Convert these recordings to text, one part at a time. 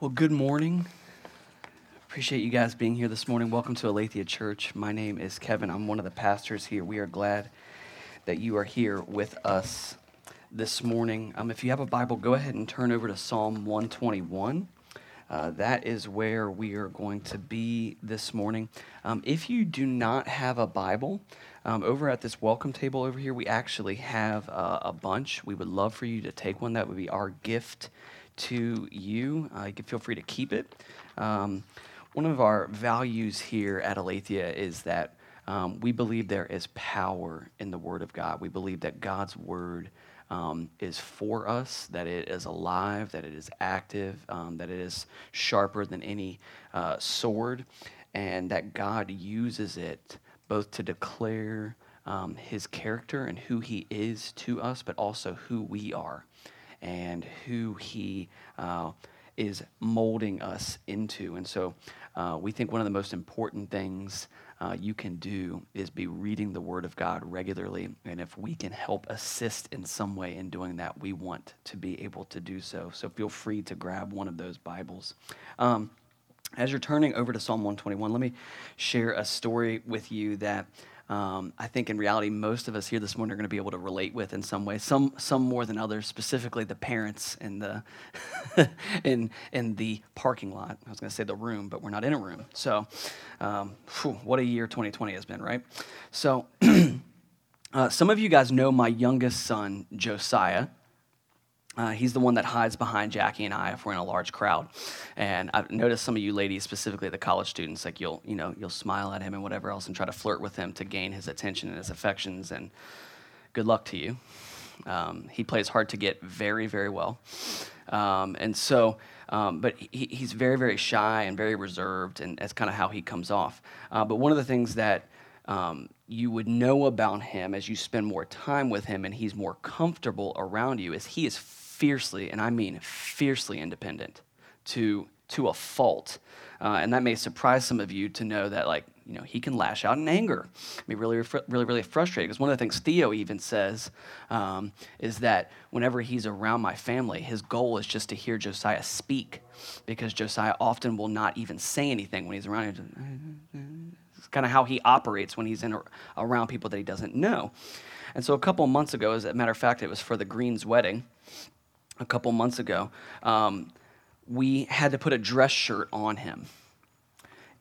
Well, good morning. Appreciate you guys being here this morning. Welcome to Aletheia Church. My name is Kevin. I'm one of the pastors here. We are glad that you are here with us this morning. Um, if you have a Bible, go ahead and turn over to Psalm 121. Uh, that is where we are going to be this morning. Um, if you do not have a Bible, um, over at this welcome table over here, we actually have uh, a bunch. We would love for you to take one. That would be our gift to you. Uh, you can feel free to keep it. Um, one of our values here at Aletheia is that um, we believe there is power in the Word of God. We believe that God's Word um, is for us, that it is alive, that it is active, um, that it is sharper than any uh, sword, and that God uses it both to declare um, His character and who He is to us, but also who we are and who He uh, is molding us into. And so uh, we think one of the most important things uh, you can do is be reading the Word of God regularly. And if we can help assist in some way in doing that, we want to be able to do so. So feel free to grab one of those Bibles. Um, as you're turning over to Psalm 121, let me share a story with you that um, I think in reality, most of us here this morning are going to be able to relate with in some way. Some, some more than others. Specifically, the parents in the in in the parking lot. I was going to say the room, but we're not in a room. So, um, whew, what a year 2020 has been, right? So, uh, some of you guys know my youngest son, Josiah. Uh, he's the one that hides behind Jackie and I if we're in a large crowd. And I've noticed some of you ladies, specifically the college students, like you'll, you know, you'll smile at him and whatever else and try to flirt with him to gain his attention and his affections. And good luck to you. Um, he plays hard to get very, very well. Um, and so, um, but he, he's very, very shy and very reserved, and that's kind of how he comes off. Uh, but one of the things that um, you would know about him as you spend more time with him and he's more comfortable around you is he is fiercely, and I mean fiercely independent to, to a fault. Uh, and that may surprise some of you to know that, like, you know, he can lash out in anger, be really, really, really frustrated. Because one of the things Theo even says um, is that whenever he's around my family, his goal is just to hear Josiah speak, because Josiah often will not even say anything when he's around. It's kind of how he operates when he's in, around people that he doesn't know. And so a couple months ago, as a matter of fact, it was for the Greens wedding a couple months ago, um, we had to put a dress shirt on him.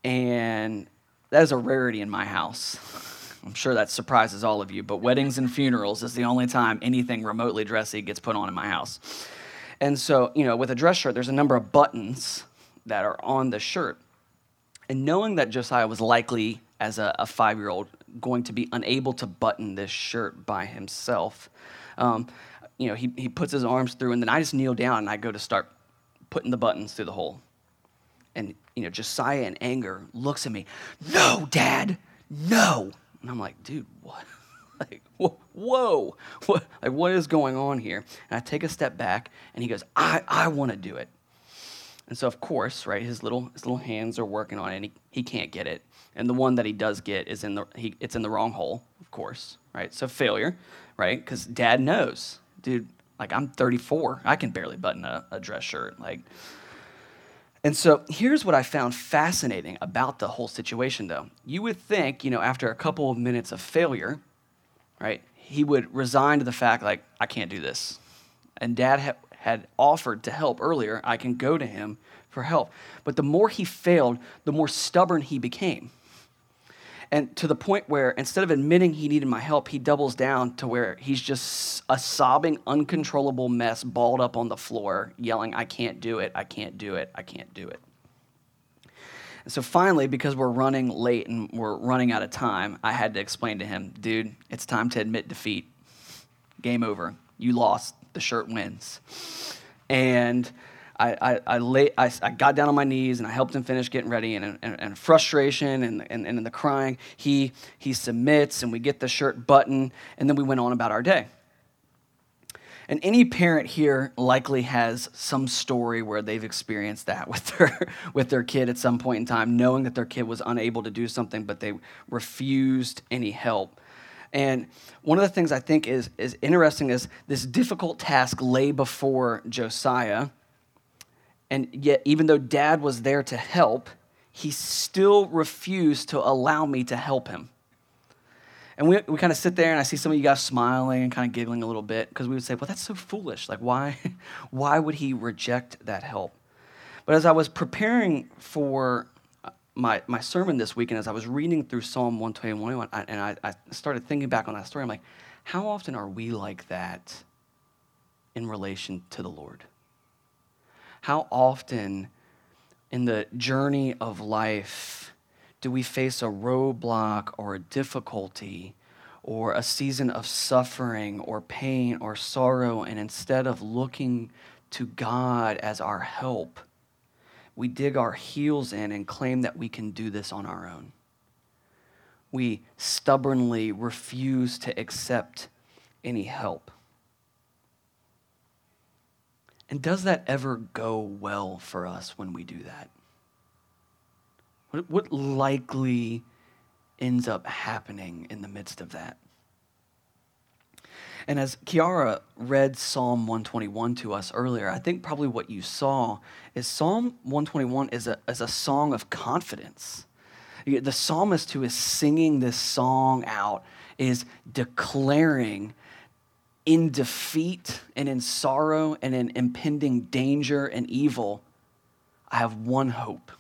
And that is a rarity in my house. I'm sure that surprises all of you, but weddings and funerals is the only time anything remotely dressy gets put on in my house. And so, you know, with a dress shirt, there's a number of buttons that are on the shirt. And knowing that Josiah was likely, as a, a five year old, going to be unable to button this shirt by himself, um, you know, he, he puts his arms through, and then I just kneel down and I go to start putting the buttons through the hole. And, you know, Josiah in anger looks at me, no, dad, no. And I'm like, dude, what? like, whoa, what, like, what is going on here? And I take a step back, and he goes, I, I want to do it. And so, of course, right, his little, his little hands are working on it, and he, he can't get it. And the one that he does get is in the, he, it's in the wrong hole, of course, right? So failure, right? Because dad knows, dude, like I'm 34. I can barely button a, a dress shirt. Like, and so here's what I found fascinating about the whole situation, though. You would think, you know, after a couple of minutes of failure, right, he would resign to the fact, like, I can't do this. And dad ha- had offered to help earlier. I can go to him for help. But the more he failed, the more stubborn he became. And to the point where instead of admitting he needed my help, he doubles down to where he's just a sobbing, uncontrollable mess, balled up on the floor, yelling, I can't do it, I can't do it, I can't do it. And so finally, because we're running late and we're running out of time, I had to explain to him, dude, it's time to admit defeat. Game over. You lost. The shirt wins. And I, I, I, lay, I, I, got down on my knees and I helped him finish getting ready. And, and, and frustration and, and, and the crying, he, he submits and we get the shirt button. And then we went on about our day. And any parent here likely has some story where they've experienced that with their, with their kid at some point in time, knowing that their kid was unable to do something, but they refused any help. And one of the things I think is, is interesting is this difficult task lay before Josiah And yet, even though dad was there to help, he still refused to allow me to help him. And we, we kind of sit there and I see some of you guys smiling and kind of giggling a little bit because we would say, well, that's so foolish. Like, why, why would he reject that help? But as I was preparing for uh, my, my sermon this week and as I was reading through Psalm 121, I, and I, I started thinking back on that story, I'm like, how often are we like that in relation to the Lord? How often in the journey of life do we face a roadblock or a difficulty or a season of suffering or pain or sorrow, and instead of looking to God as our help, we dig our heels in and claim that we can do this on our own. We stubbornly refuse to accept any help. And does that ever go well for us when we do that? What, what likely ends up happening in the midst of that? And as Kiara read Psalm 121 to us earlier, I think probably what you saw is Psalm 121 is a, is a song of confidence. The psalmist who is singing this song out is declaring in defeat and in sorrow and in impending danger and evil, I have one hope.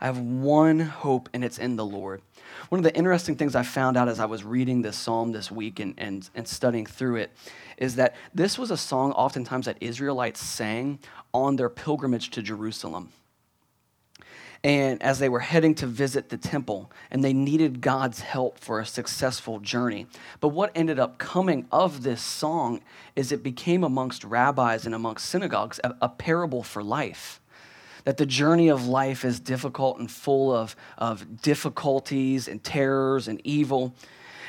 I have one hope, and it's in the Lord. One of the interesting things I found out as I was reading this psalm this week and, and, and studying through it is that this was a song oftentimes that Israelites sang on their pilgrimage to Jerusalem. And as they were heading to visit the temple, and they needed God's help for a successful journey. But what ended up coming of this song is it became amongst rabbis and amongst synagogues a, a parable for life that the journey of life is difficult and full of, of difficulties and terrors and evil.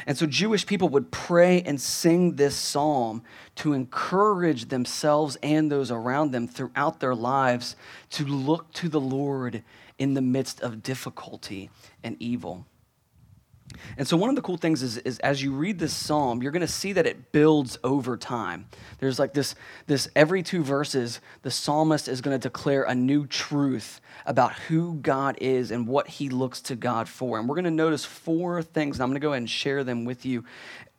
And so Jewish people would pray and sing this psalm to encourage themselves and those around them throughout their lives to look to the Lord in the midst of difficulty and evil. And so, one of the cool things is, is as you read this psalm, you're going to see that it builds over time. There's like this, this every two verses, the psalmist is going to declare a new truth about who God is and what he looks to God for. And we're going to notice four things, and I'm going to go ahead and share them with you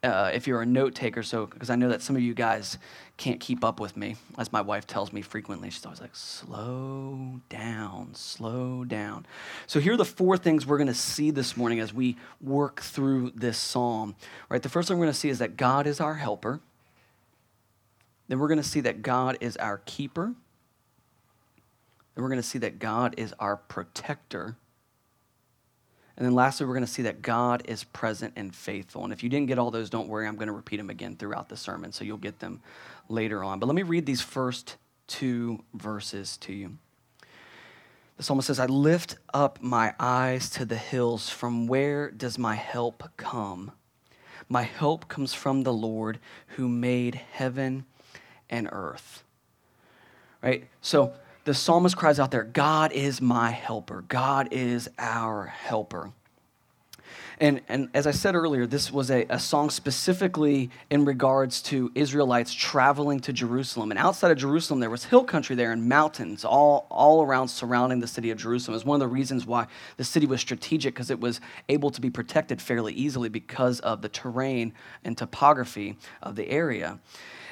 uh, if you're a note taker. So, because I know that some of you guys can't keep up with me, as my wife tells me frequently. She's always like, slow down, slow down. So, here are the four things we're going to see this morning as we work through this psalm. Right? The first thing we're going to see is that God is our helper. Then we're going to see that God is our keeper. Then we're going to see that God is our protector. And then lastly, we're going to see that God is present and faithful. And if you didn't get all those, don't worry, I'm going to repeat them again throughout the sermon, so you'll get them later on. But let me read these first two verses to you. The psalmist says, I lift up my eyes to the hills. From where does my help come? My help comes from the Lord who made heaven and earth. Right? So the psalmist cries out there, God is my helper. God is our helper. And, and as I said earlier, this was a, a song specifically in regards to Israelites traveling to Jerusalem. And outside of Jerusalem, there was hill country there and mountains all, all around surrounding the city of Jerusalem. Was one of the reasons why the city was strategic because it was able to be protected fairly easily because of the terrain and topography of the area.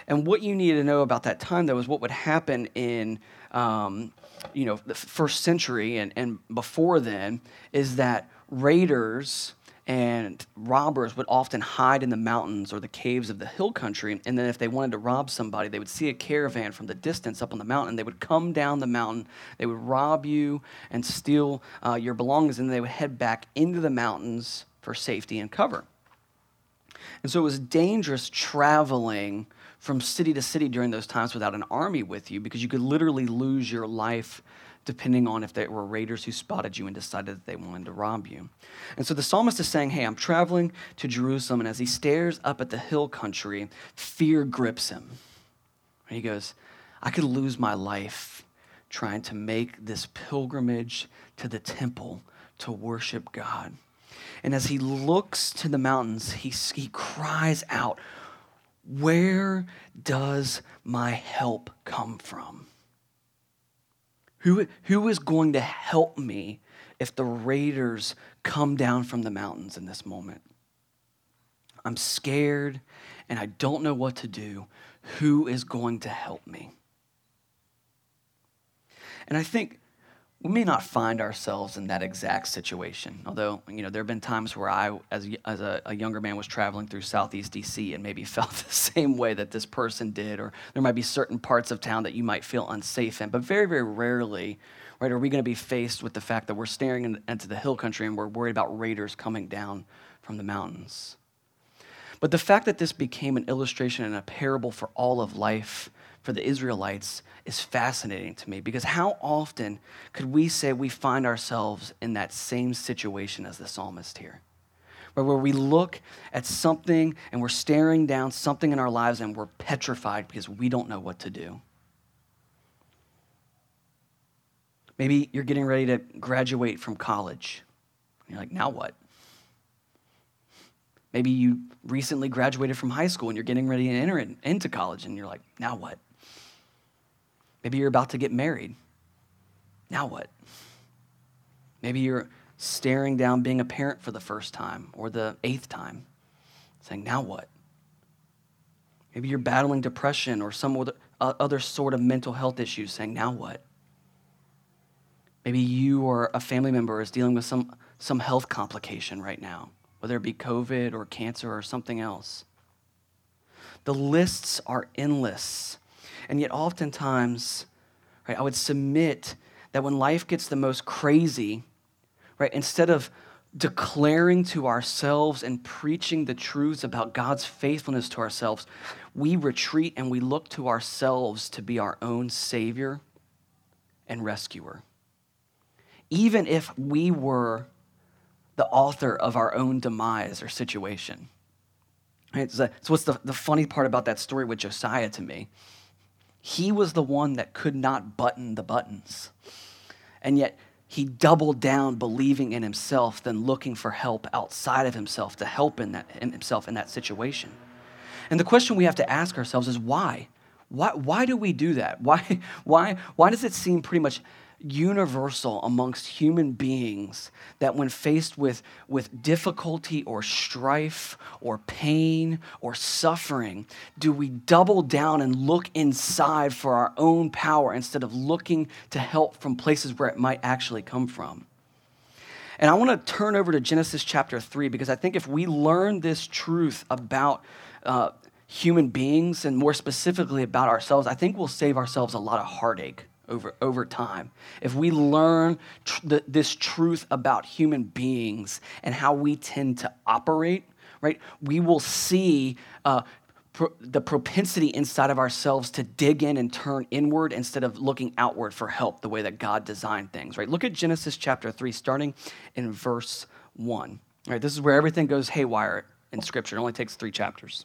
And what you need to know about that time, though, is what would happen in um, you know the first century and, and before then is that raiders and robbers would often hide in the mountains or the caves of the hill country. And then, if they wanted to rob somebody, they would see a caravan from the distance up on the mountain. They would come down the mountain, they would rob you and steal uh, your belongings, and they would head back into the mountains for safety and cover. And so it was dangerous traveling from city to city during those times without an army with you because you could literally lose your life depending on if there were raiders who spotted you and decided that they wanted to rob you. And so the psalmist is saying, Hey, I'm traveling to Jerusalem. And as he stares up at the hill country, fear grips him. And he goes, I could lose my life trying to make this pilgrimage to the temple to worship God. And as he looks to the mountains, he, he cries out, Where does my help come from? Who, who is going to help me if the raiders come down from the mountains in this moment? I'm scared and I don't know what to do. Who is going to help me? And I think we may not find ourselves in that exact situation. Although, you know, there have been times where I, as, as a, a, younger man, was traveling through Southeast DC and maybe felt the same way that this person did, or there might be certain parts of town that you might feel unsafe in. But very, very rarely, right, are we going to be faced with the fact that we're staring into the hill country and we're worried about raiders coming down from the mountains. But the fact that this became an illustration and a parable for all of life for the Israelites is fascinating to me because how often could we say we find ourselves in that same situation as the psalmist here? Where, where we look at something and we're staring down something in our lives and we're petrified because we don't know what to do. Maybe you're getting ready to graduate from college. You're like, now what? Maybe you recently graduated from high school and you're getting ready to enter into college and you're like, now what? Maybe you're about to get married. Now what? Maybe you're staring down being a parent for the first time or the eighth time, saying, now what? Maybe you're battling depression or some other, uh, other sort of mental health issues, saying, now what? Maybe you or a family member is dealing with some, some health complication right now, whether it be COVID or cancer or something else. The lists are endless and yet, oftentimes, right, I would submit that when life gets the most crazy, right, instead of declaring to ourselves and preaching the truths about God's faithfulness to ourselves, we retreat and we look to ourselves to be our own Savior and rescuer. Even if we were the author of our own demise or situation. Right? So, what's the, the funny part about that story with Josiah to me he was the one that could not button the buttons. And yet, he doubled down believing in himself than looking for help outside of himself to help in, that, in himself in that situation. And the question we have to ask ourselves is why? Why, why do we do that? Why, why, why does it seem pretty much universal amongst human beings that when faced with, with difficulty or strife or pain or suffering, do we double down and look inside for our own power instead of looking to help from places where it might actually come from? And I want to turn over to Genesis chapter 3 because I think if we learn this truth about uh, human beings and more specifically about ourselves, I think we'll save ourselves a lot of heartache over, over time. If we learn tr- the, this truth about human beings and how we tend to operate, right, we will see uh, the propensity inside of ourselves to dig in and turn inward instead of looking outward for help the way that God designed things, right? Look at Genesis chapter 3, starting in verse 1. Right, this is where everything goes haywire in Scripture. It only takes three chapters.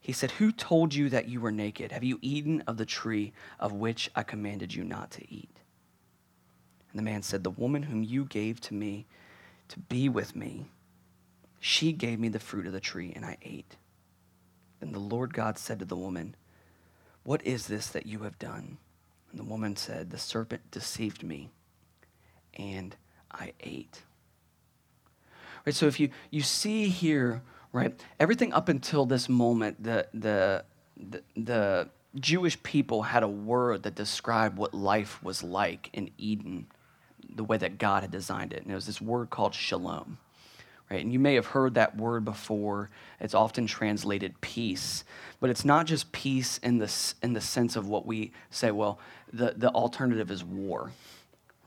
He said, Who told you that you were naked? Have you eaten of the tree of which I commanded you not to eat? And the man said, The woman whom you gave to me to be with me. She gave me the fruit of the tree, and I ate. Then the Lord God said to the woman, What is this that you have done? And the woman said, The serpent deceived me, and I ate. Right, so if you, you see here, right, everything up until this moment, the, the, the, Jewish people had a word that described what life was like in Eden, the way that God had designed it. And it was this word called shalom. Right? And you may have heard that word before. It's often translated peace, but it's not just peace in the, in the sense of what we say, well, the, the alternative is war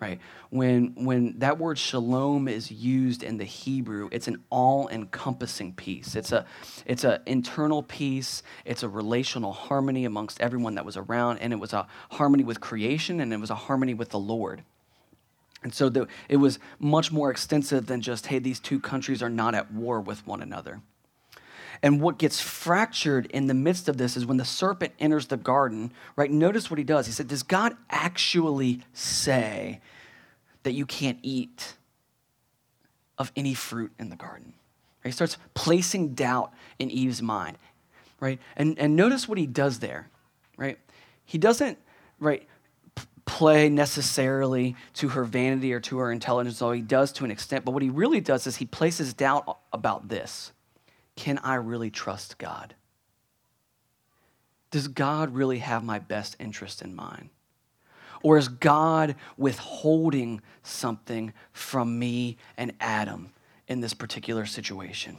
right? When, when that word shalom is used in the Hebrew, it's an all encompassing peace. It's an it's a internal peace, it's a relational harmony amongst everyone that was around, and it was a harmony with creation, and it was a harmony with the Lord. And so the, it was much more extensive than just, hey, these two countries are not at war with one another. And what gets fractured in the midst of this is when the serpent enters the garden, right? Notice what he does. He said, Does God actually say that you can't eat of any fruit in the garden? He starts placing doubt in Eve's mind, right? And, and notice what he does there, right? He doesn't, right, play necessarily to her vanity or to her intelligence, although he does to an extent. But what he really does is he places doubt about this can I really trust God? Does God really have my best interest in mind? Or is God withholding something from me and Adam in this particular situation?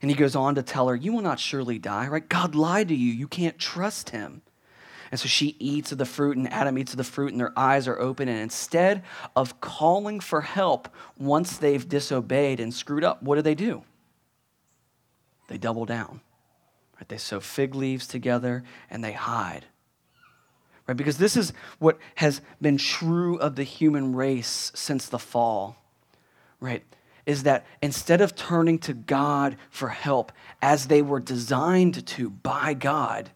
And he goes on to tell her, You will not surely die, right? God lied to you. You can't trust him. And so she eats of the fruit, and Adam eats of the fruit, and their eyes are open. And instead of calling for help once they've disobeyed and screwed up, what do they do? they double down. Right? They sew fig leaves together and they hide. Right? Because this is what has been true of the human race since the fall. Right? Is that instead of turning to God for help as they were designed to by God,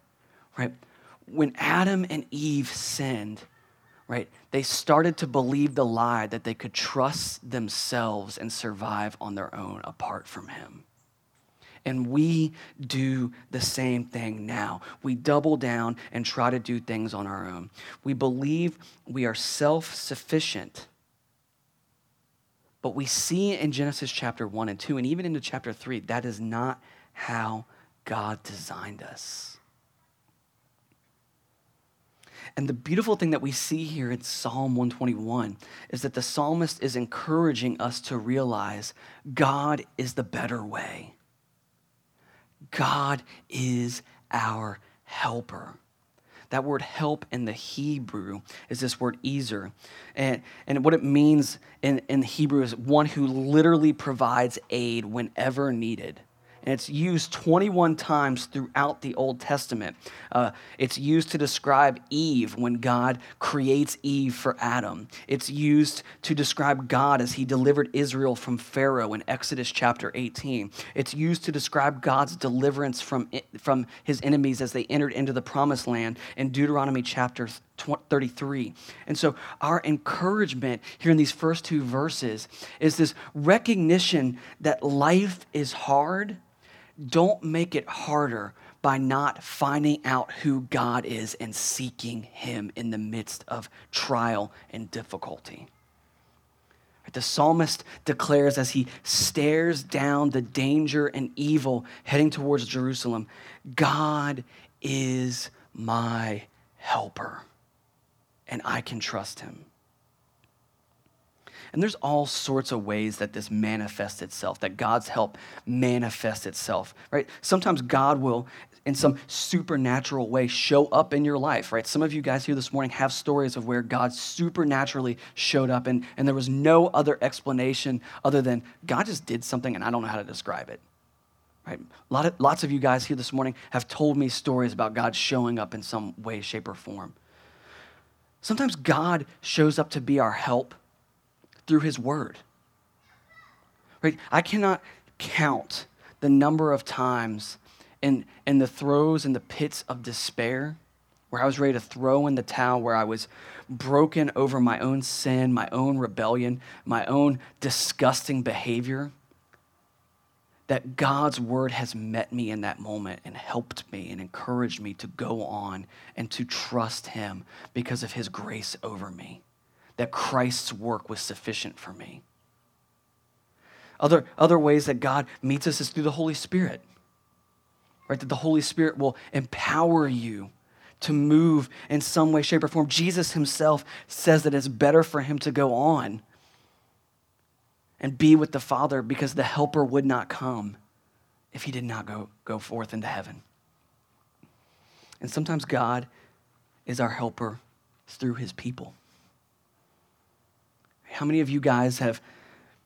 right? When Adam and Eve sinned, right, they started to believe the lie that they could trust themselves and survive on their own apart from Him. And we do the same thing now. We double down and try to do things on our own. We believe we are self sufficient. But we see in Genesis chapter 1 and 2, and even into chapter 3, that is not how God designed us. And the beautiful thing that we see here in Psalm 121 is that the psalmist is encouraging us to realize God is the better way. God is our helper. That word help in the Hebrew is this word ezer. And, and what it means in, in Hebrew is one who literally provides aid whenever needed and it's used 21 times throughout the Old Testament. Uh, it's used to describe Eve when God creates Eve for Adam. It's used to describe God as he delivered Israel from Pharaoh in Exodus chapter 18. It's used to describe God's deliverance from, from his enemies as they entered into the promised land in Deuteronomy chapter 33. And so, our encouragement here in these first two verses is this recognition that life is hard don't make it harder by not finding out who God is and seeking Him in the midst of trial and difficulty. The psalmist declares as he stares down the danger and evil heading towards Jerusalem God is my helper, and I can trust Him. And there's all sorts of ways that this manifests itself, that God's help manifests itself, right? Sometimes God will, in some supernatural way, show up in your life, right? Some of you guys here this morning have stories of where God supernaturally showed up and, and there was no other explanation other than God just did something and I don't know how to describe it. Right? Lot of, lots of you guys here this morning have told me stories about God showing up in some way, shape, or form. Sometimes God shows up to be our help through his word. Right? I cannot count the number of times in, in the throes and the pits of despair where I was ready to throw in the towel, where I was broken over my own sin, my own rebellion, my own disgusting behavior, that God's word has met me in that moment and helped me and encouraged me to go on and to trust Him because of His grace over me, that Christ's work was sufficient for me. Other, other ways that God meets us is through the Holy Spirit, right? That the Holy Spirit will empower you to move in some way, shape, or form. Jesus Himself says that it's better for Him to go on and be with the Father because the helper would not come if he did not go, go forth into heaven. And sometimes God is our helper through his people. How many of you guys have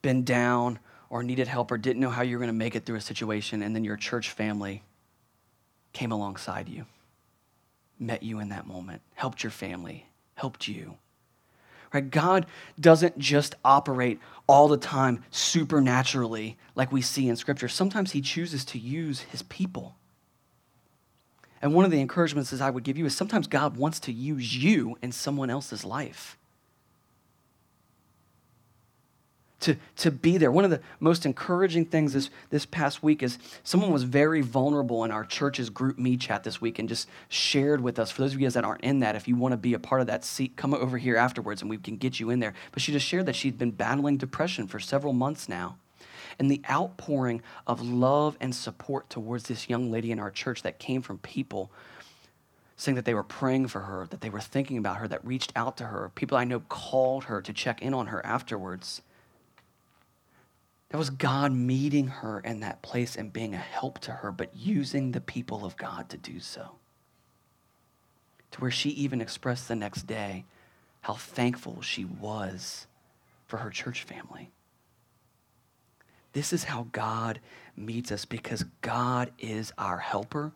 been down or needed help or didn't know how you were going to make it through a situation, and then your church family came alongside you, met you in that moment, helped your family, helped you? Right? God doesn't just operate all the time supernaturally like we see in Scripture. Sometimes He chooses to use His people. And one of the encouragements that I would give you is sometimes God wants to use you in someone else's life. To, to be there. One of the most encouraging things this, this past week is someone was very vulnerable in our church's GroupMe chat this week and just shared with us. For those of you guys that aren't in that, if you want to be a part of that seat, come over here afterwards and we can get you in there. But she just shared that she'd been battling depression for several months now. And the outpouring of love and support towards this young lady in our church that came from people saying that they were praying for her, that they were thinking about her, that reached out to her. People I know called her to check in on her afterwards that was God meeting her in that place and being a help to her, but using the people of God to do so. To where she even expressed the next day how thankful she was for her church family. This is how God meets us because God is our helper.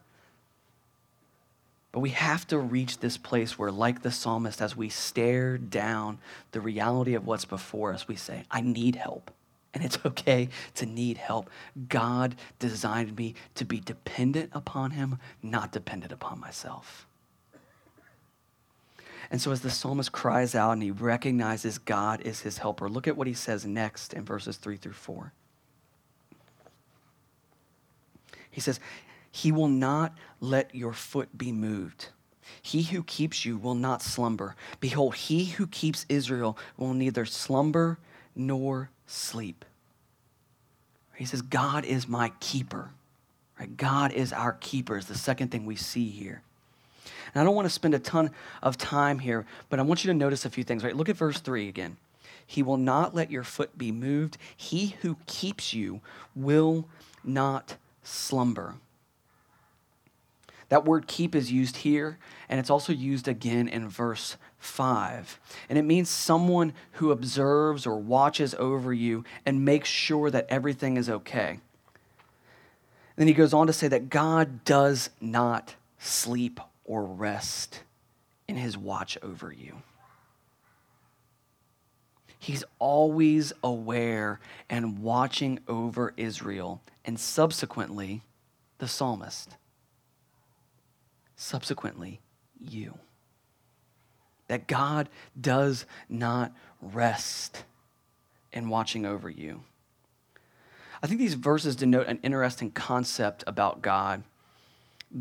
But we have to reach this place where, like the psalmist, as we stare down the reality of what's before us, we say, I need help and it's okay to need help. God designed me to be dependent upon Him, not dependent upon myself. And so, as the psalmist cries out and he recognizes God is his helper, look at what he says next in verses 3 through 4. He says, He will not let your foot be moved. He who keeps you will not slumber. Behold, he who keeps Israel will neither slumber nor sleep. He says, God is my keeper. Right? God is our keeper, is the second thing we see here. And I don't want to spend a ton of time here, but I want you to notice a few things. Right? Look at verse 3 again. He will not let your foot be moved. He who keeps you will not slumber. That word keep is used here, and it's also used again in verse 5. And it means someone who observes or watches over you and makes sure that everything is okay. And then he goes on to say that God does not sleep or rest in his watch over you. He's always aware and watching over Israel and subsequently the psalmist subsequently you. That God does not rest in watching over you. I think these verses denote an interesting concept about God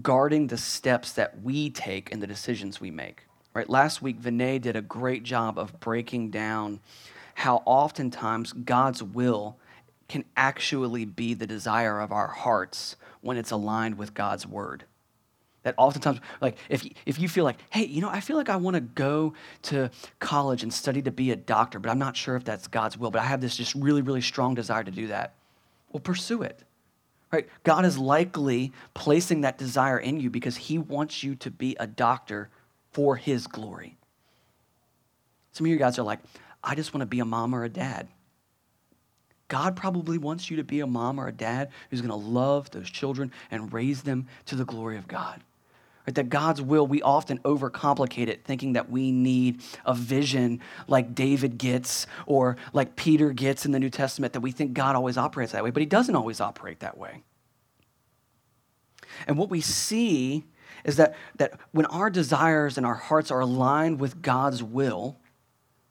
guarding the steps that we take and the decisions we make. Right? Last week, Vinay did a great job of breaking down how oftentimes God's will can actually be the desire of our hearts when it's aligned with God's word. That oftentimes, like, if, if you feel like, hey, you know, I feel like I want to go to college and study to be a doctor, but I'm not sure if that's God's will, but I have this just really, really strong desire to do that. Well, pursue it. Right? God is likely placing that desire in you because he wants you to be a doctor for his glory. Some of you guys are like, I just want to be a mom or a dad. God probably wants you to be a mom or a dad who's going to love those children and raise them to the glory of God. Right? That God's will, we often overcomplicate it, thinking that we need a vision like David gets or like Peter gets in the New Testament, that we think God always operates that way, but he doesn't always operate that way. And what we see is that, that when our desires and our hearts are aligned with God's will,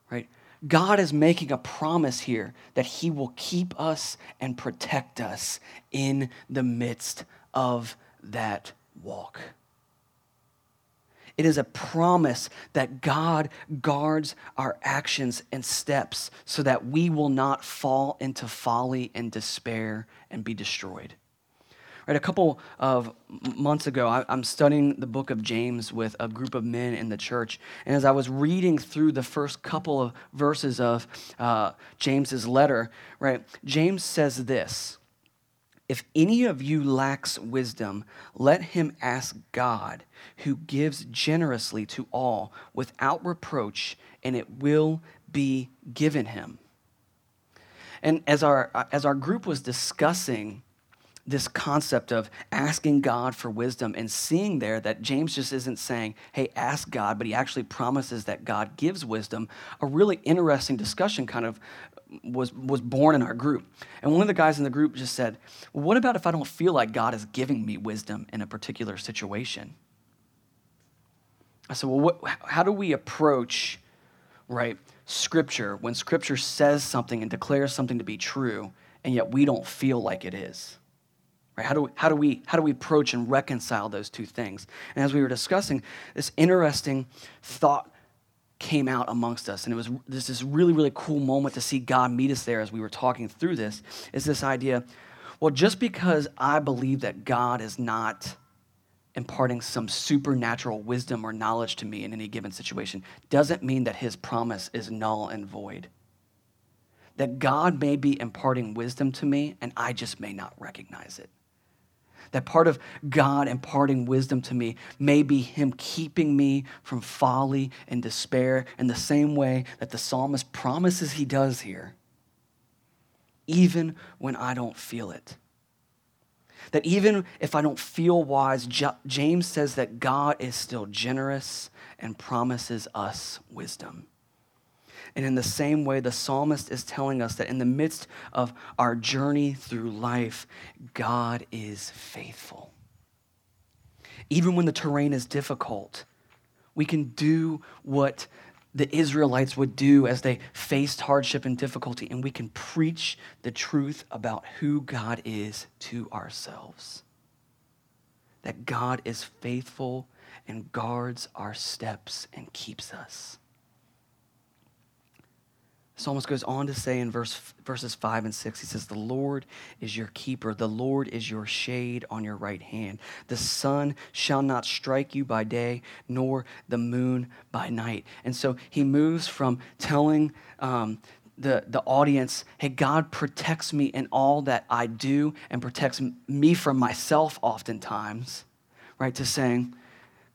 right, God is making a promise here that He will keep us and protect us in the midst of that walk. It is a promise that God guards our actions and steps so that we will not fall into folly and despair and be destroyed. Right, a couple of months ago, I, am studying the book of James with a group of men in the church. And as I was reading through the first couple of verses of uh, James's letter, right, James says this If any of you lacks wisdom, let him ask God, who gives generously to all without reproach, and it will be given him. And as our, as our group was discussing this concept of asking God for wisdom and seeing there that James just isn't saying, hey, ask God, but he actually promises that God gives wisdom, a really interesting discussion kind of was, was born in our group. And one of the guys in the group just said, well, what about if I don't feel like God is giving me wisdom in a particular situation? I said, well, what, how do we approach, right, Scripture when Scripture says something and declares something to be true, and yet we don't feel like it is? Right? How, do we, how, do we, how do we approach and reconcile those two things? And as we were discussing, this interesting thought came out amongst us. And it was this, this really, really cool moment to see God meet us there as we were talking through this, is this idea, well, just because I believe that God is not imparting some supernatural wisdom or knowledge to me in any given situation doesn't mean that his promise is null and void. That God may be imparting wisdom to me and I just may not recognize it. That part of God imparting wisdom to me may be Him keeping me from folly and despair in the same way that the psalmist promises He does here, even when I don't feel it. That even if I don't feel wise, James says that God is still generous and promises us wisdom. And in the same way, the psalmist is telling us that in the midst of our journey through life, God is faithful. Even when the terrain is difficult, we can do what the Israelites would do as they faced hardship and difficulty, and we can preach the truth about who God is to ourselves. That God is faithful and guards our steps and keeps us. Psalmist goes on to say in verse, verses 5 and 6, he says, The Lord is your keeper. The Lord is your shade on your right hand. The sun shall not strike you by day, nor the moon by night. And so he moves from telling um, the, the audience, hey, God protects me in all that I do and protects me from myself oftentimes, right, to saying,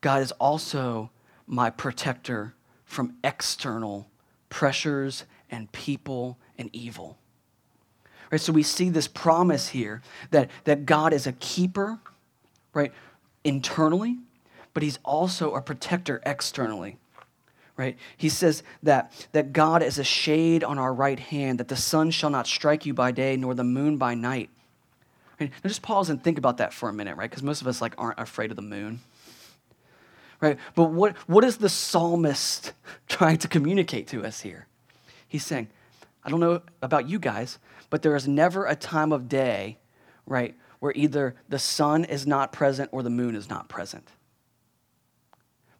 God is also my protector from external pressures and people and evil. Right? So we see this promise here that, that God is a keeper, right, internally, but he's also a protector externally. Right? He says that, that God is a shade on our right hand, that the sun shall not strike you by day, nor the moon by night. Right? Now just pause and think about that for a minute, right? Because most of us like aren't afraid of the moon. Right? But what, what is the psalmist trying to communicate to us here? He's saying, I don't know about you guys, but there is never a time of day, right, where either the sun is not present or the moon is not present.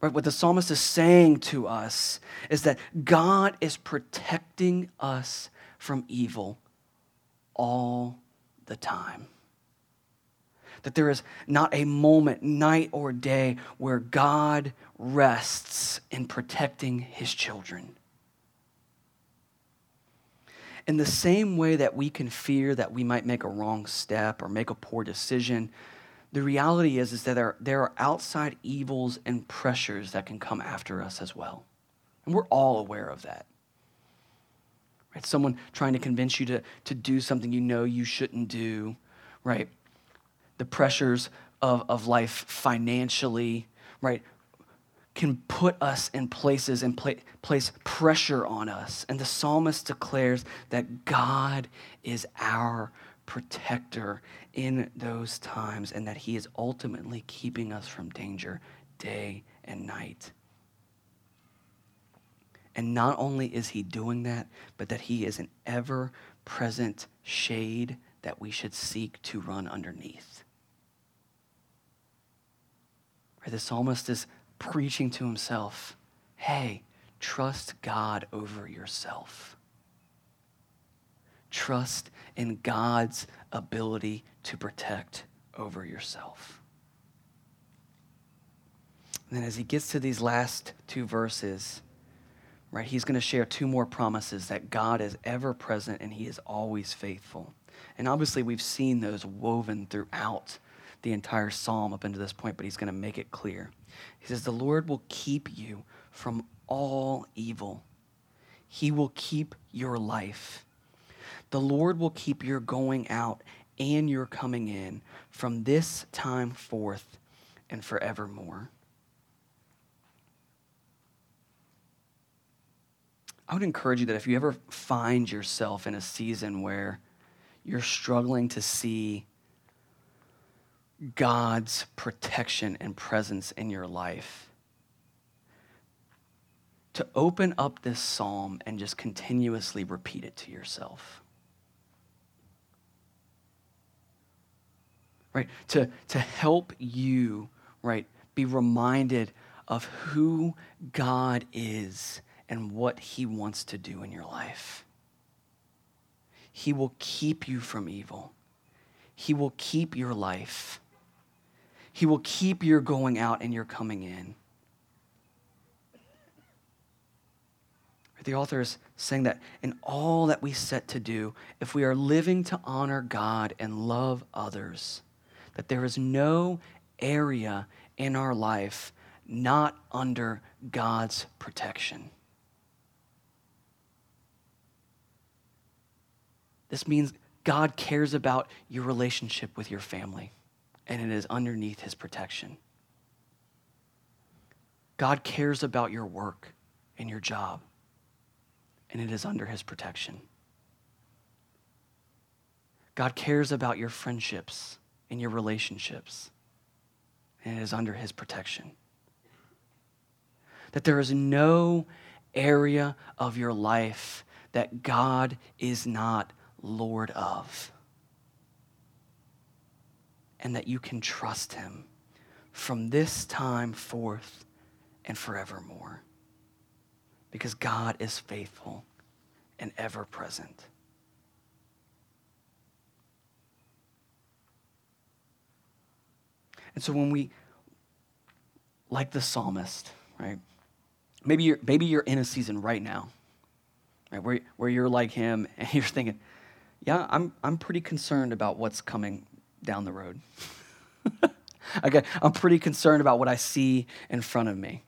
Right? What the psalmist is saying to us is that God is protecting us from evil all the time. That there is not a moment, night or day, where God rests in protecting his children. In the same way that we can fear that we might make a wrong step or make a poor decision, the reality is, is that there, there are outside evils and pressures that can come after us as well. And we're all aware of that. Right? Someone trying to convince you to, to do something you know you shouldn't do, right? The pressures of, of life financially, right? Can put us in places and pla- place pressure on us. And the psalmist declares that God is our protector in those times and that he is ultimately keeping us from danger day and night. And not only is he doing that, but that he is an ever present shade that we should seek to run underneath. The psalmist is preaching to himself hey, trust God over yourself. Trust in God's ability to protect over yourself. And then as he gets to these last two verses, right, he's going to share two more promises that God is ever present and he is always faithful. And obviously, we've seen those woven throughout the entire psalm up until this point, but he's going to make it clear. He says, The Lord will keep you from all evil, He will keep your life. The Lord will keep your going out and your coming in from this time forth and forevermore. I would encourage you that if you ever find yourself in a season where you're struggling to see God's protection and presence in your life, to open up this psalm and just continuously repeat it to yourself. Right? To, to help you, right, be reminded of who God is and what he wants to do in your life. He will keep you from evil. He will keep your life. He will keep your going out and your coming in. The author is saying that in all that we set to do, if we are living to honor God and love others, that there is no area in our life not under God's protection. This means God cares about your relationship with your family, and it is underneath his protection. God cares about your work and your job, and it is under his protection. God cares about your friendships and your relationships, and it is under his protection. That there is no area of your life that God is not Lord of. And that you can trust him from this time forth and forevermore. Because God is faithful and ever present. And so when we, like the psalmist, right? Maybe you're, maybe you're in a season right now, right, where, where you're like him and you're thinking, yeah, I'm, I'm pretty concerned about what's coming down the road. okay, I'm pretty concerned about what I see in front of me.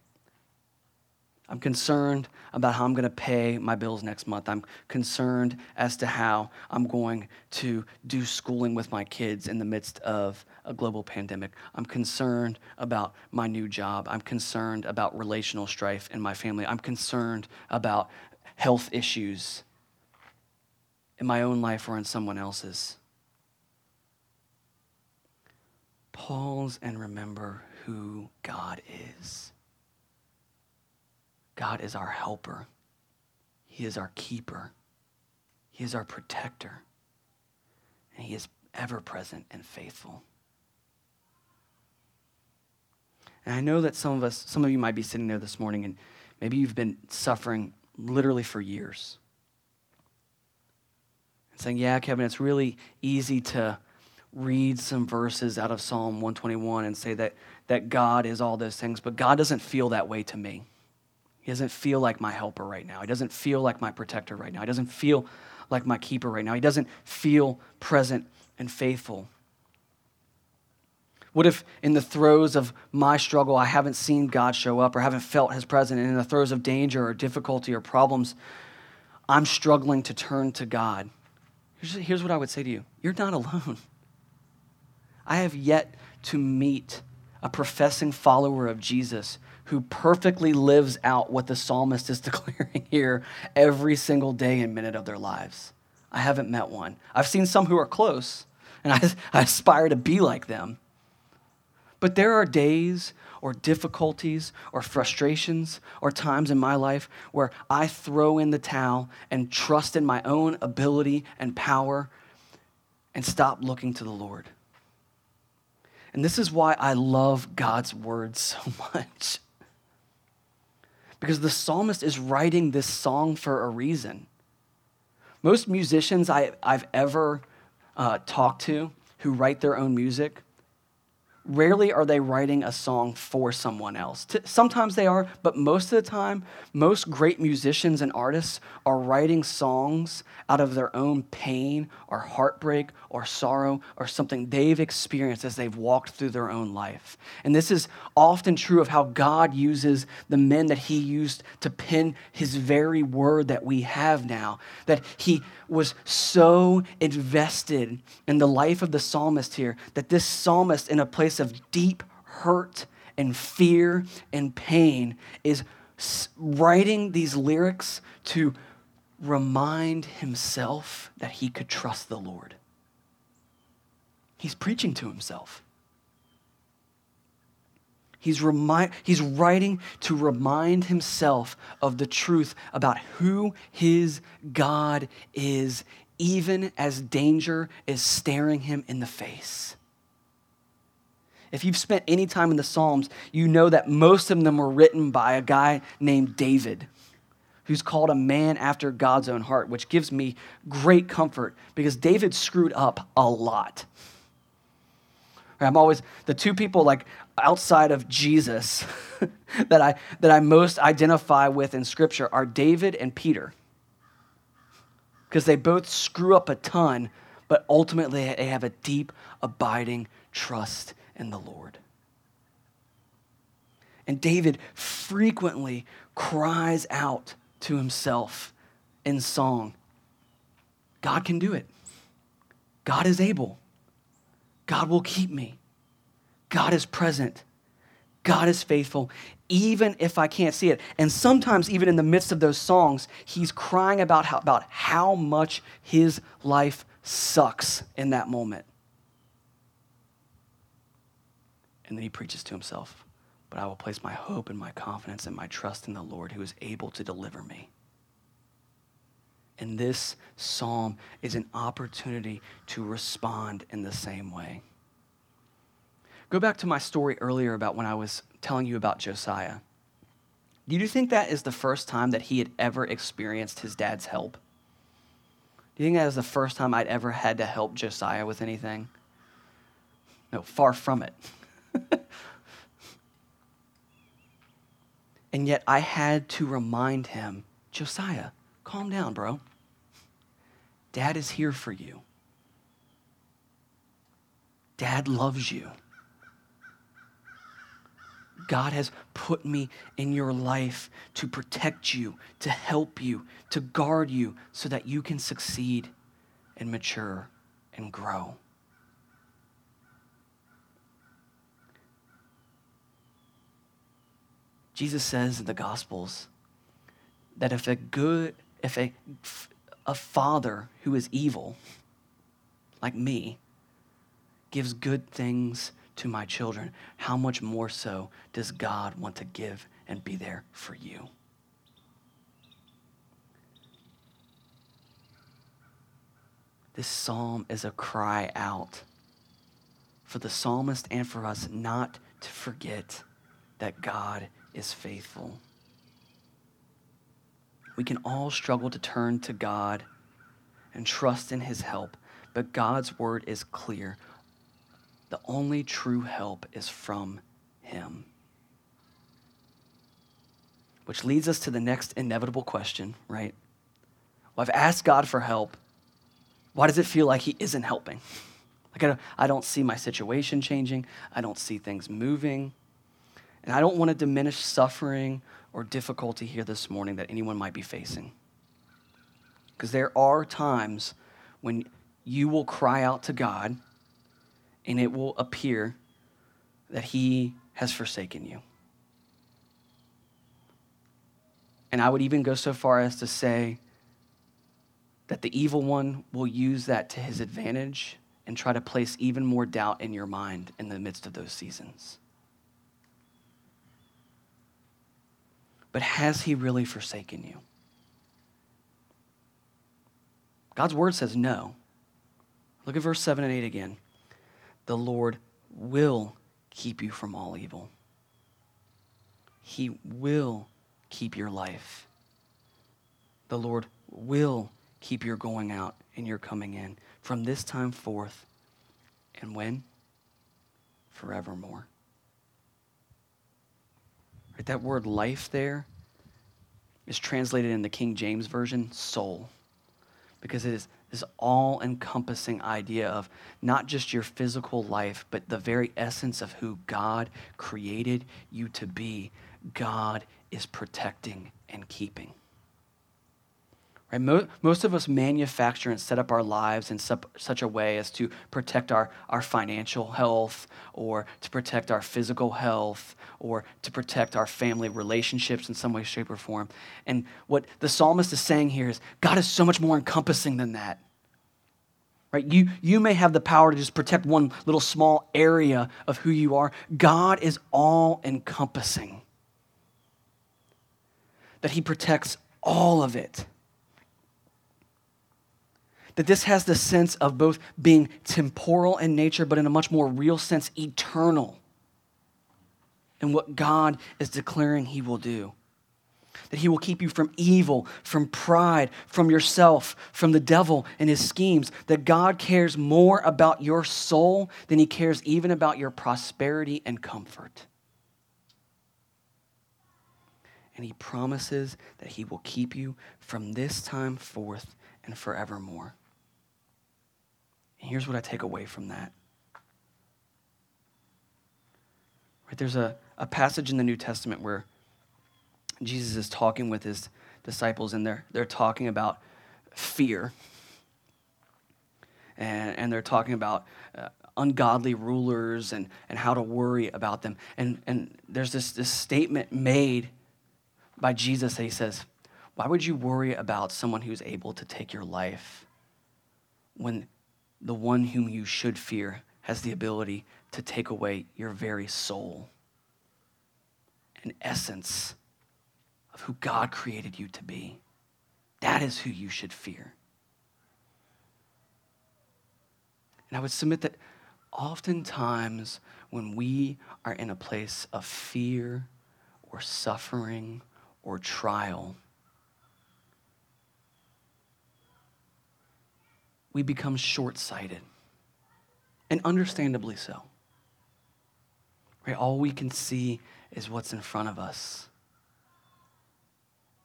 I'm concerned about how I'm going to pay my bills next month. I'm concerned as to how I'm going to do schooling with my kids in the midst of a global pandemic. I'm concerned about my new job. I'm concerned about relational strife in my family. I'm concerned about health issues in my own life or in someone else's. Pause and remember who God is. God is our helper, He is our keeper, He is our protector, and He is ever present and faithful. And I know that some of us, some of you might be sitting there this morning and maybe you've been suffering literally for years saying, Yeah, Kevin, it's really easy to read some verses out of Psalm 121 and say that, that God is all those things, but God doesn't feel that way to me. He doesn't feel like my helper right now. He doesn't feel like my protector right now. He doesn't feel like my keeper right now. He doesn't feel present and faithful. What if in the throes of my struggle, I haven't seen God show up or haven't felt his presence? And in the throes of danger or difficulty or problems, I'm struggling to turn to God. Here's, here's what I would say to you you're not alone. I have yet to meet a professing follower of Jesus who perfectly lives out what the psalmist is declaring here every single day and minute of their lives. I haven't met one. I've seen some who are close, and I, I aspire to be like them. But there are days or difficulties or frustrations or times in my life where I throw in the towel and trust in my own ability and power and stop looking to the Lord. And this is why I love God's word so much. Because the psalmist is writing this song for a reason. Most musicians I, have ever uh, talked to who write their own music, rarely are they writing a song for someone else. Sometimes they are, but most of the time, most great musicians and artists are writing songs out of their own pain or heartbreak or sorrow or something they've experienced as they've walked through their own life. And this is often true of how God uses the men that he used to pen his very word that we have now, that he was so invested in the life of the psalmist here that this psalmist, in a place of deep hurt and fear and pain, is writing these lyrics to remind himself that he could trust the Lord. He's preaching to himself. He's, remind, he's writing to remind himself of the truth about who his God is, even as danger is staring him in the face. If you've spent any time in the Psalms, you know that most of them were written by a guy named David, who's called a man after God's own heart, which gives me great comfort because David screwed up a lot. I'm always the two people like outside of Jesus that I that I most identify with in scripture are David and Peter. Because they both screw up a ton, but ultimately they have a deep abiding trust in the Lord. And David frequently cries out to himself in song God can do it. God is able. God will keep me. God is present. God is faithful, even if I can't see it. And sometimes, even in the midst of those songs, he's crying about how, about how much his life sucks in that moment. And then he preaches to himself But I will place my hope and my confidence and my trust in the Lord who is able to deliver me. And this psalm is an opportunity to respond in the same way. Go back to my story earlier about when I was telling you about Josiah. Do you think that is the first time that he had ever experienced his dad's help? Do you think that is the first time I'd ever had to help Josiah with anything? No, far from it. and yet I had to remind him Josiah, calm down, bro. Dad is here for you. Dad loves you. God has put me in your life to protect you, to help you, to guard you, so that you can succeed and mature and grow. Jesus says in the Gospels that if a good, if a, a father who is evil, like me, gives good things to my children, how much more so does God want to give and be there for you? This psalm is a cry out for the psalmist and for us not to forget that God is faithful. We can all struggle to turn to God and trust in his help, but God's word is clear the only true help is from Him. Which leads us to the next inevitable question, right? Well, I've asked God for help. Why does it feel like He isn't helping? Like, I don't, I don't see my situation changing, I don't see things moving. And I don't want to diminish suffering or difficulty here this morning that anyone might be facing. Because there are times when you will cry out to God and it will appear that he has forsaken you. And I would even go so far as to say that the evil one will use that to his advantage and try to place even more doubt in your mind in the midst of those seasons. But has he really forsaken you? God's word says no. Look at verse 7 and 8 again. The Lord will keep you from all evil. He will keep your life. The Lord will keep your going out and your coming in from this time forth and when? Forevermore. That word life there is translated in the King James Version soul because it is this all encompassing idea of not just your physical life, but the very essence of who God created you to be. God is protecting and keeping. Right? Mo- most of us manufacture and set up our lives in sup- such a way as to protect our, our financial health or to protect our physical health or to protect our family relationships in some way, shape, or form. And what the psalmist is saying here is God is so much more encompassing than that. Right? You, you may have the power to just protect one little small area of who you are. God is all encompassing. That He protects all of it that this has the sense of both being temporal in nature, but in a much more real sense, eternal in what God is declaring He will do. That He will keep you from evil, from pride, from yourself, from the devil and his schemes. That God cares more about your soul than He cares even about your prosperity and comfort. And He promises that He will keep you from this time forth and forevermore. Here's what I take away from that. Right, there's a, a passage in the New Testament where Jesus is talking with his disciples, and they're, they're talking about fear. And, and they're talking about uh, ungodly rulers and, and how to worry about them. And, and there's this, this statement made by Jesus that he says, Why would you worry about someone who's able to take your life when the one whom you should fear has the ability to take away your very soul and essence of who God created you to be. That is who you should fear. And I would submit that oftentimes when we are in a place of fear or suffering or trial, we become short sighted. And understandably so. Right? All we can see is what's in front of us.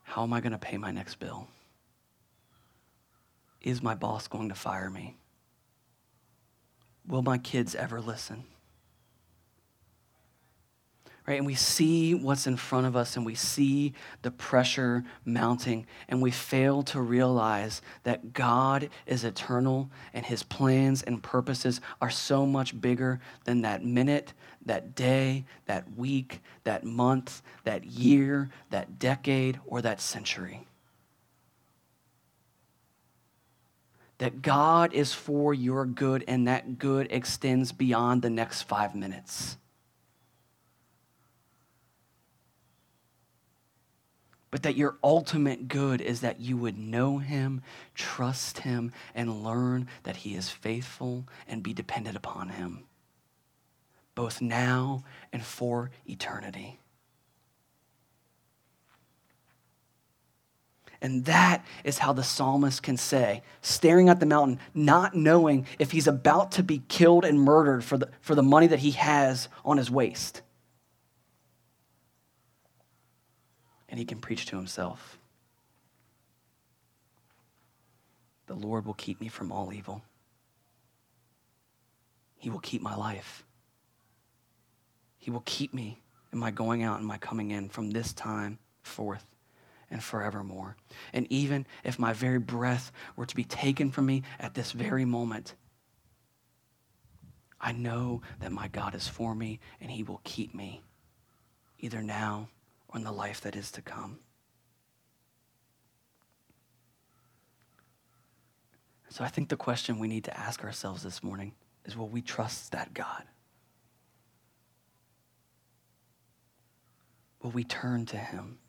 How am I going to pay my next bill? Is my boss going to fire me? Will my kids ever listen? Right? And we see what's in front of us and we see the pressure mounting and we fail to realize that God is eternal and his plans and purposes are so much bigger than that minute, that day, that week, that month, that year, that decade, or that century. That God is for your good and that good extends beyond the next five minutes. But that your ultimate good is that you would know him, trust him, and learn that he is faithful and be dependent upon him, both now and for eternity. And that is how the psalmist can say, staring at the mountain, not knowing if he's about to be killed and murdered for the, for the money that he has on his waist. And he can preach to himself. The Lord will keep me from all evil. He will keep my life. He will keep me in my going out and my coming in from this time forth and forevermore. And even if my very breath were to be taken from me at this very moment, I know that my God is for me and he will keep me either now or in the life that is to come. So I think the question we need to ask ourselves this morning is will we trust that God? Will we turn to him?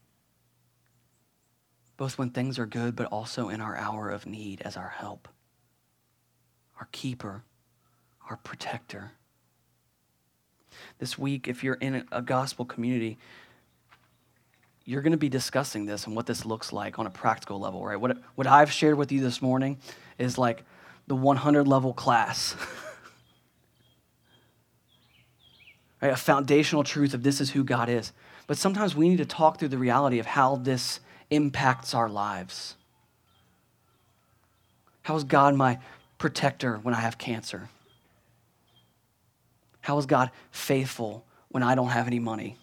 Both when things are good, but also in our hour of need as our help, our keeper, our protector. This week, if you're in a gospel community, you're going to be discussing this and what this looks like on a practical level, right? What, what I've shared with you this morning is like the 100 level class. right? A foundational truth of this is who God is. But sometimes we need to talk through the reality of how this impacts our lives. How is God my protector when I have cancer? How is God faithful when I don't have any money?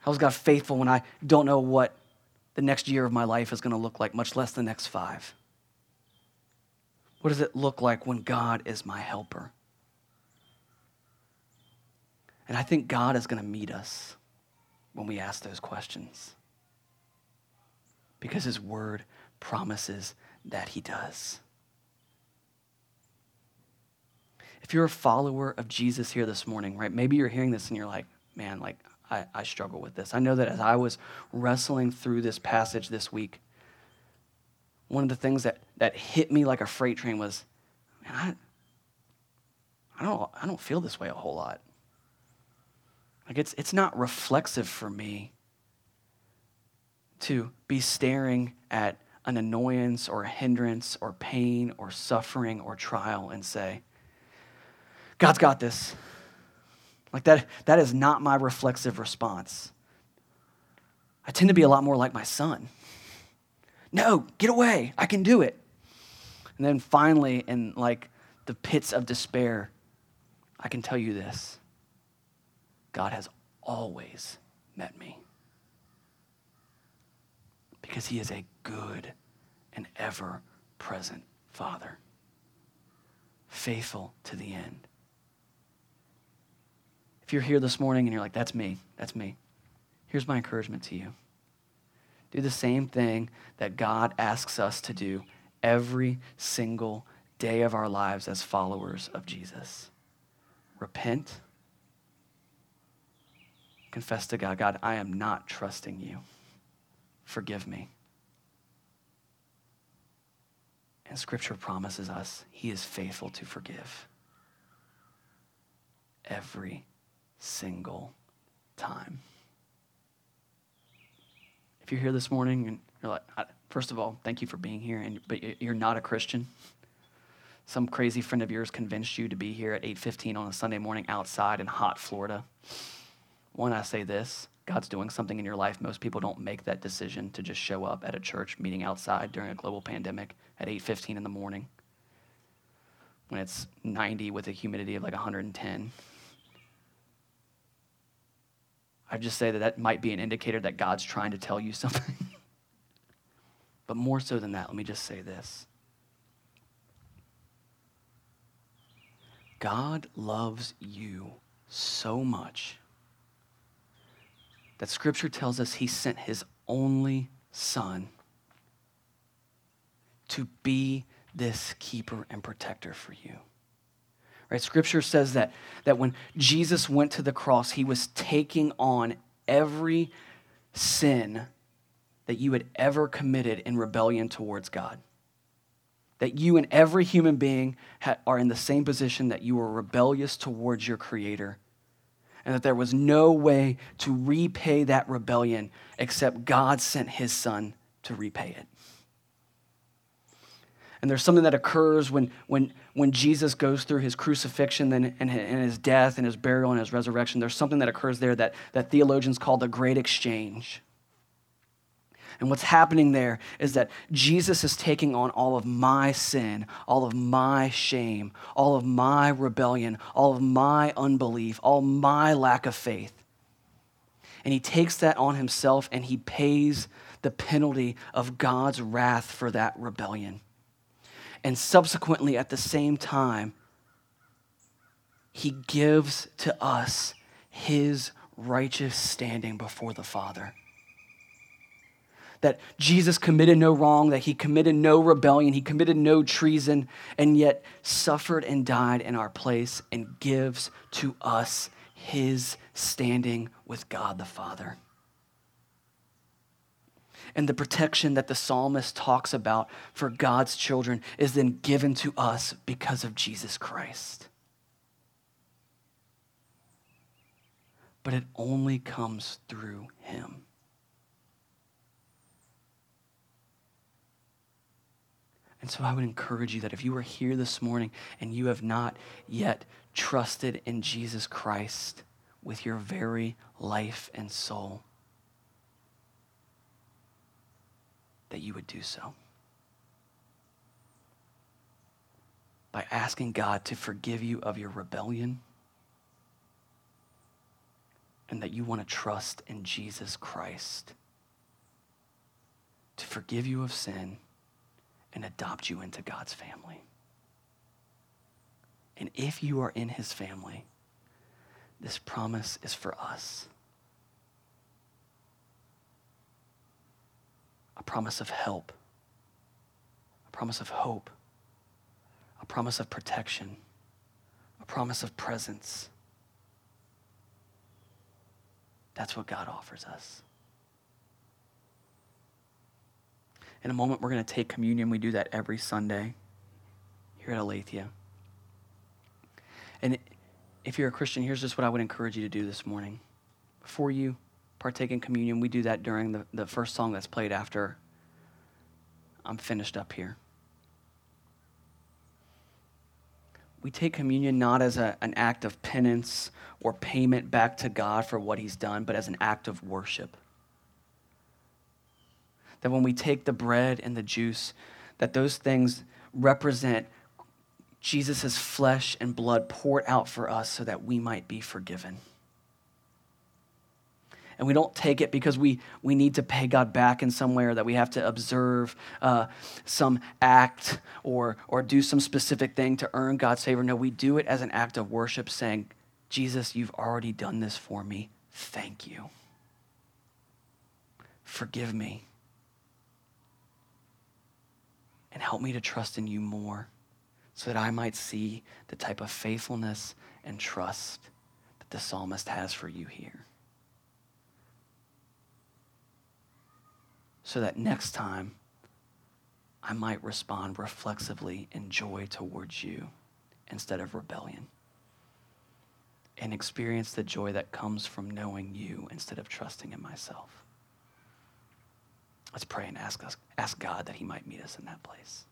How is God faithful when I don't know what the next year of my life is going to look like, much less the next five? What does it look like when God is my helper? And I think God is going to meet us when we ask those questions because His Word promises that He does. If you're a follower of Jesus here this morning, right, maybe you're hearing this and you're like, man, like, I, I struggle with this. I know that as I was wrestling through this passage this week, one of the things that, that hit me like a freight train was, man, I, I, don't, I don't feel this way a whole lot. Like it's, it's not reflexive for me to be staring at an annoyance or a hindrance or pain or suffering or trial and say, God's got this. Like that, that is not my reflexive response. I tend to be a lot more like my son. No, get away. I can do it. And then finally, in like the pits of despair, I can tell you this God has always met me. Because he is a good and ever present Father, faithful to the end. If you're here this morning and you're like, that's me, that's me, here's my encouragement to you. Do the same thing that God asks us to do every single day of our lives as followers of Jesus. Repent confess to God, God, I am not trusting you. Forgive me. And Scripture promises us He is faithful to forgive every single time. If you're here this morning and you're like, first of all, thank you for being here, and, but you're not a Christian. Some crazy friend of yours convinced you to be here at 8:15 on a Sunday morning outside in hot Florida. One, I say this God's doing something in your life. Most people don't make that decision to just show up at a church meeting outside during a global pandemic at 8:15 in the morning when it's 90 with a humidity of like 110. I just say that that might be an indicator that God's trying to tell you something. but more so than that, let me just say this. God loves you so much that Scripture tells us He sent His only Son to be this keeper and protector for you. Right? Scripture says that, that when Jesus went to the cross, he was taking on every sin that you had ever committed in rebellion towards God. That you and every human being are in the same position that you were rebellious towards your Creator and that there was no way to repay that rebellion except God sent his son to repay it. And there's something that occurs when, when, when Jesus goes through his crucifixion and, and, and his death and his burial and his resurrection. There's something that occurs there that, that theologians call the great exchange. And what's happening there is that Jesus is taking on all of my sin, all of my shame, all of my rebellion, all of my unbelief, all my lack of faith. And he takes that on himself and he pays the penalty of God's wrath for that rebellion. And subsequently, at the same time, he gives to us his righteous standing before the Father that Jesus committed no wrong, that he committed no rebellion, he committed no treason, and yet suffered and died in our place and gives to us his standing with God the Father. And the protection that the psalmist talks about for God's children is then given to us because of Jesus Christ. But it only comes through him. And so I would encourage you that if you are here this morning and you have not yet trusted in Jesus Christ with your very life and soul, that you would do so. By asking God to forgive you of your rebellion and that you want to trust in Jesus Christ to forgive you of sin and adopt you into God's family. And if you are in his family, this promise is for us. A promise of help, a promise of hope, a promise of protection, a promise of presence. That's what God offers us. In a moment, we're going to take communion. We do that every Sunday here at Aletheia. And if you're a Christian, here's just what I would encourage you to do this morning. Before you partake in communion, we do that during the, the first song that's played after I'm finished up here. We take communion not as a, an act of penance or payment back to God for what He's done, but as an act of worship that when we take the bread and the juice, that those things represent Jesus' flesh and blood poured out for us so that we might be forgiven. And we don't take it because we, we need to pay God back in some way or that we have to observe uh, some act or, or do some specific thing to earn God's favor. No, we do it as an act of worship, saying, Jesus, you've already done this for me. Thank you. Forgive me and help me to trust in you more so that I might see the type of faithfulness and trust that the psalmist has for you here. So that next time I might respond reflexively in joy towards you instead of rebellion. And experience the joy that comes from knowing you instead of trusting in myself. Let's pray and ask, us, ask God that He might meet us in that place.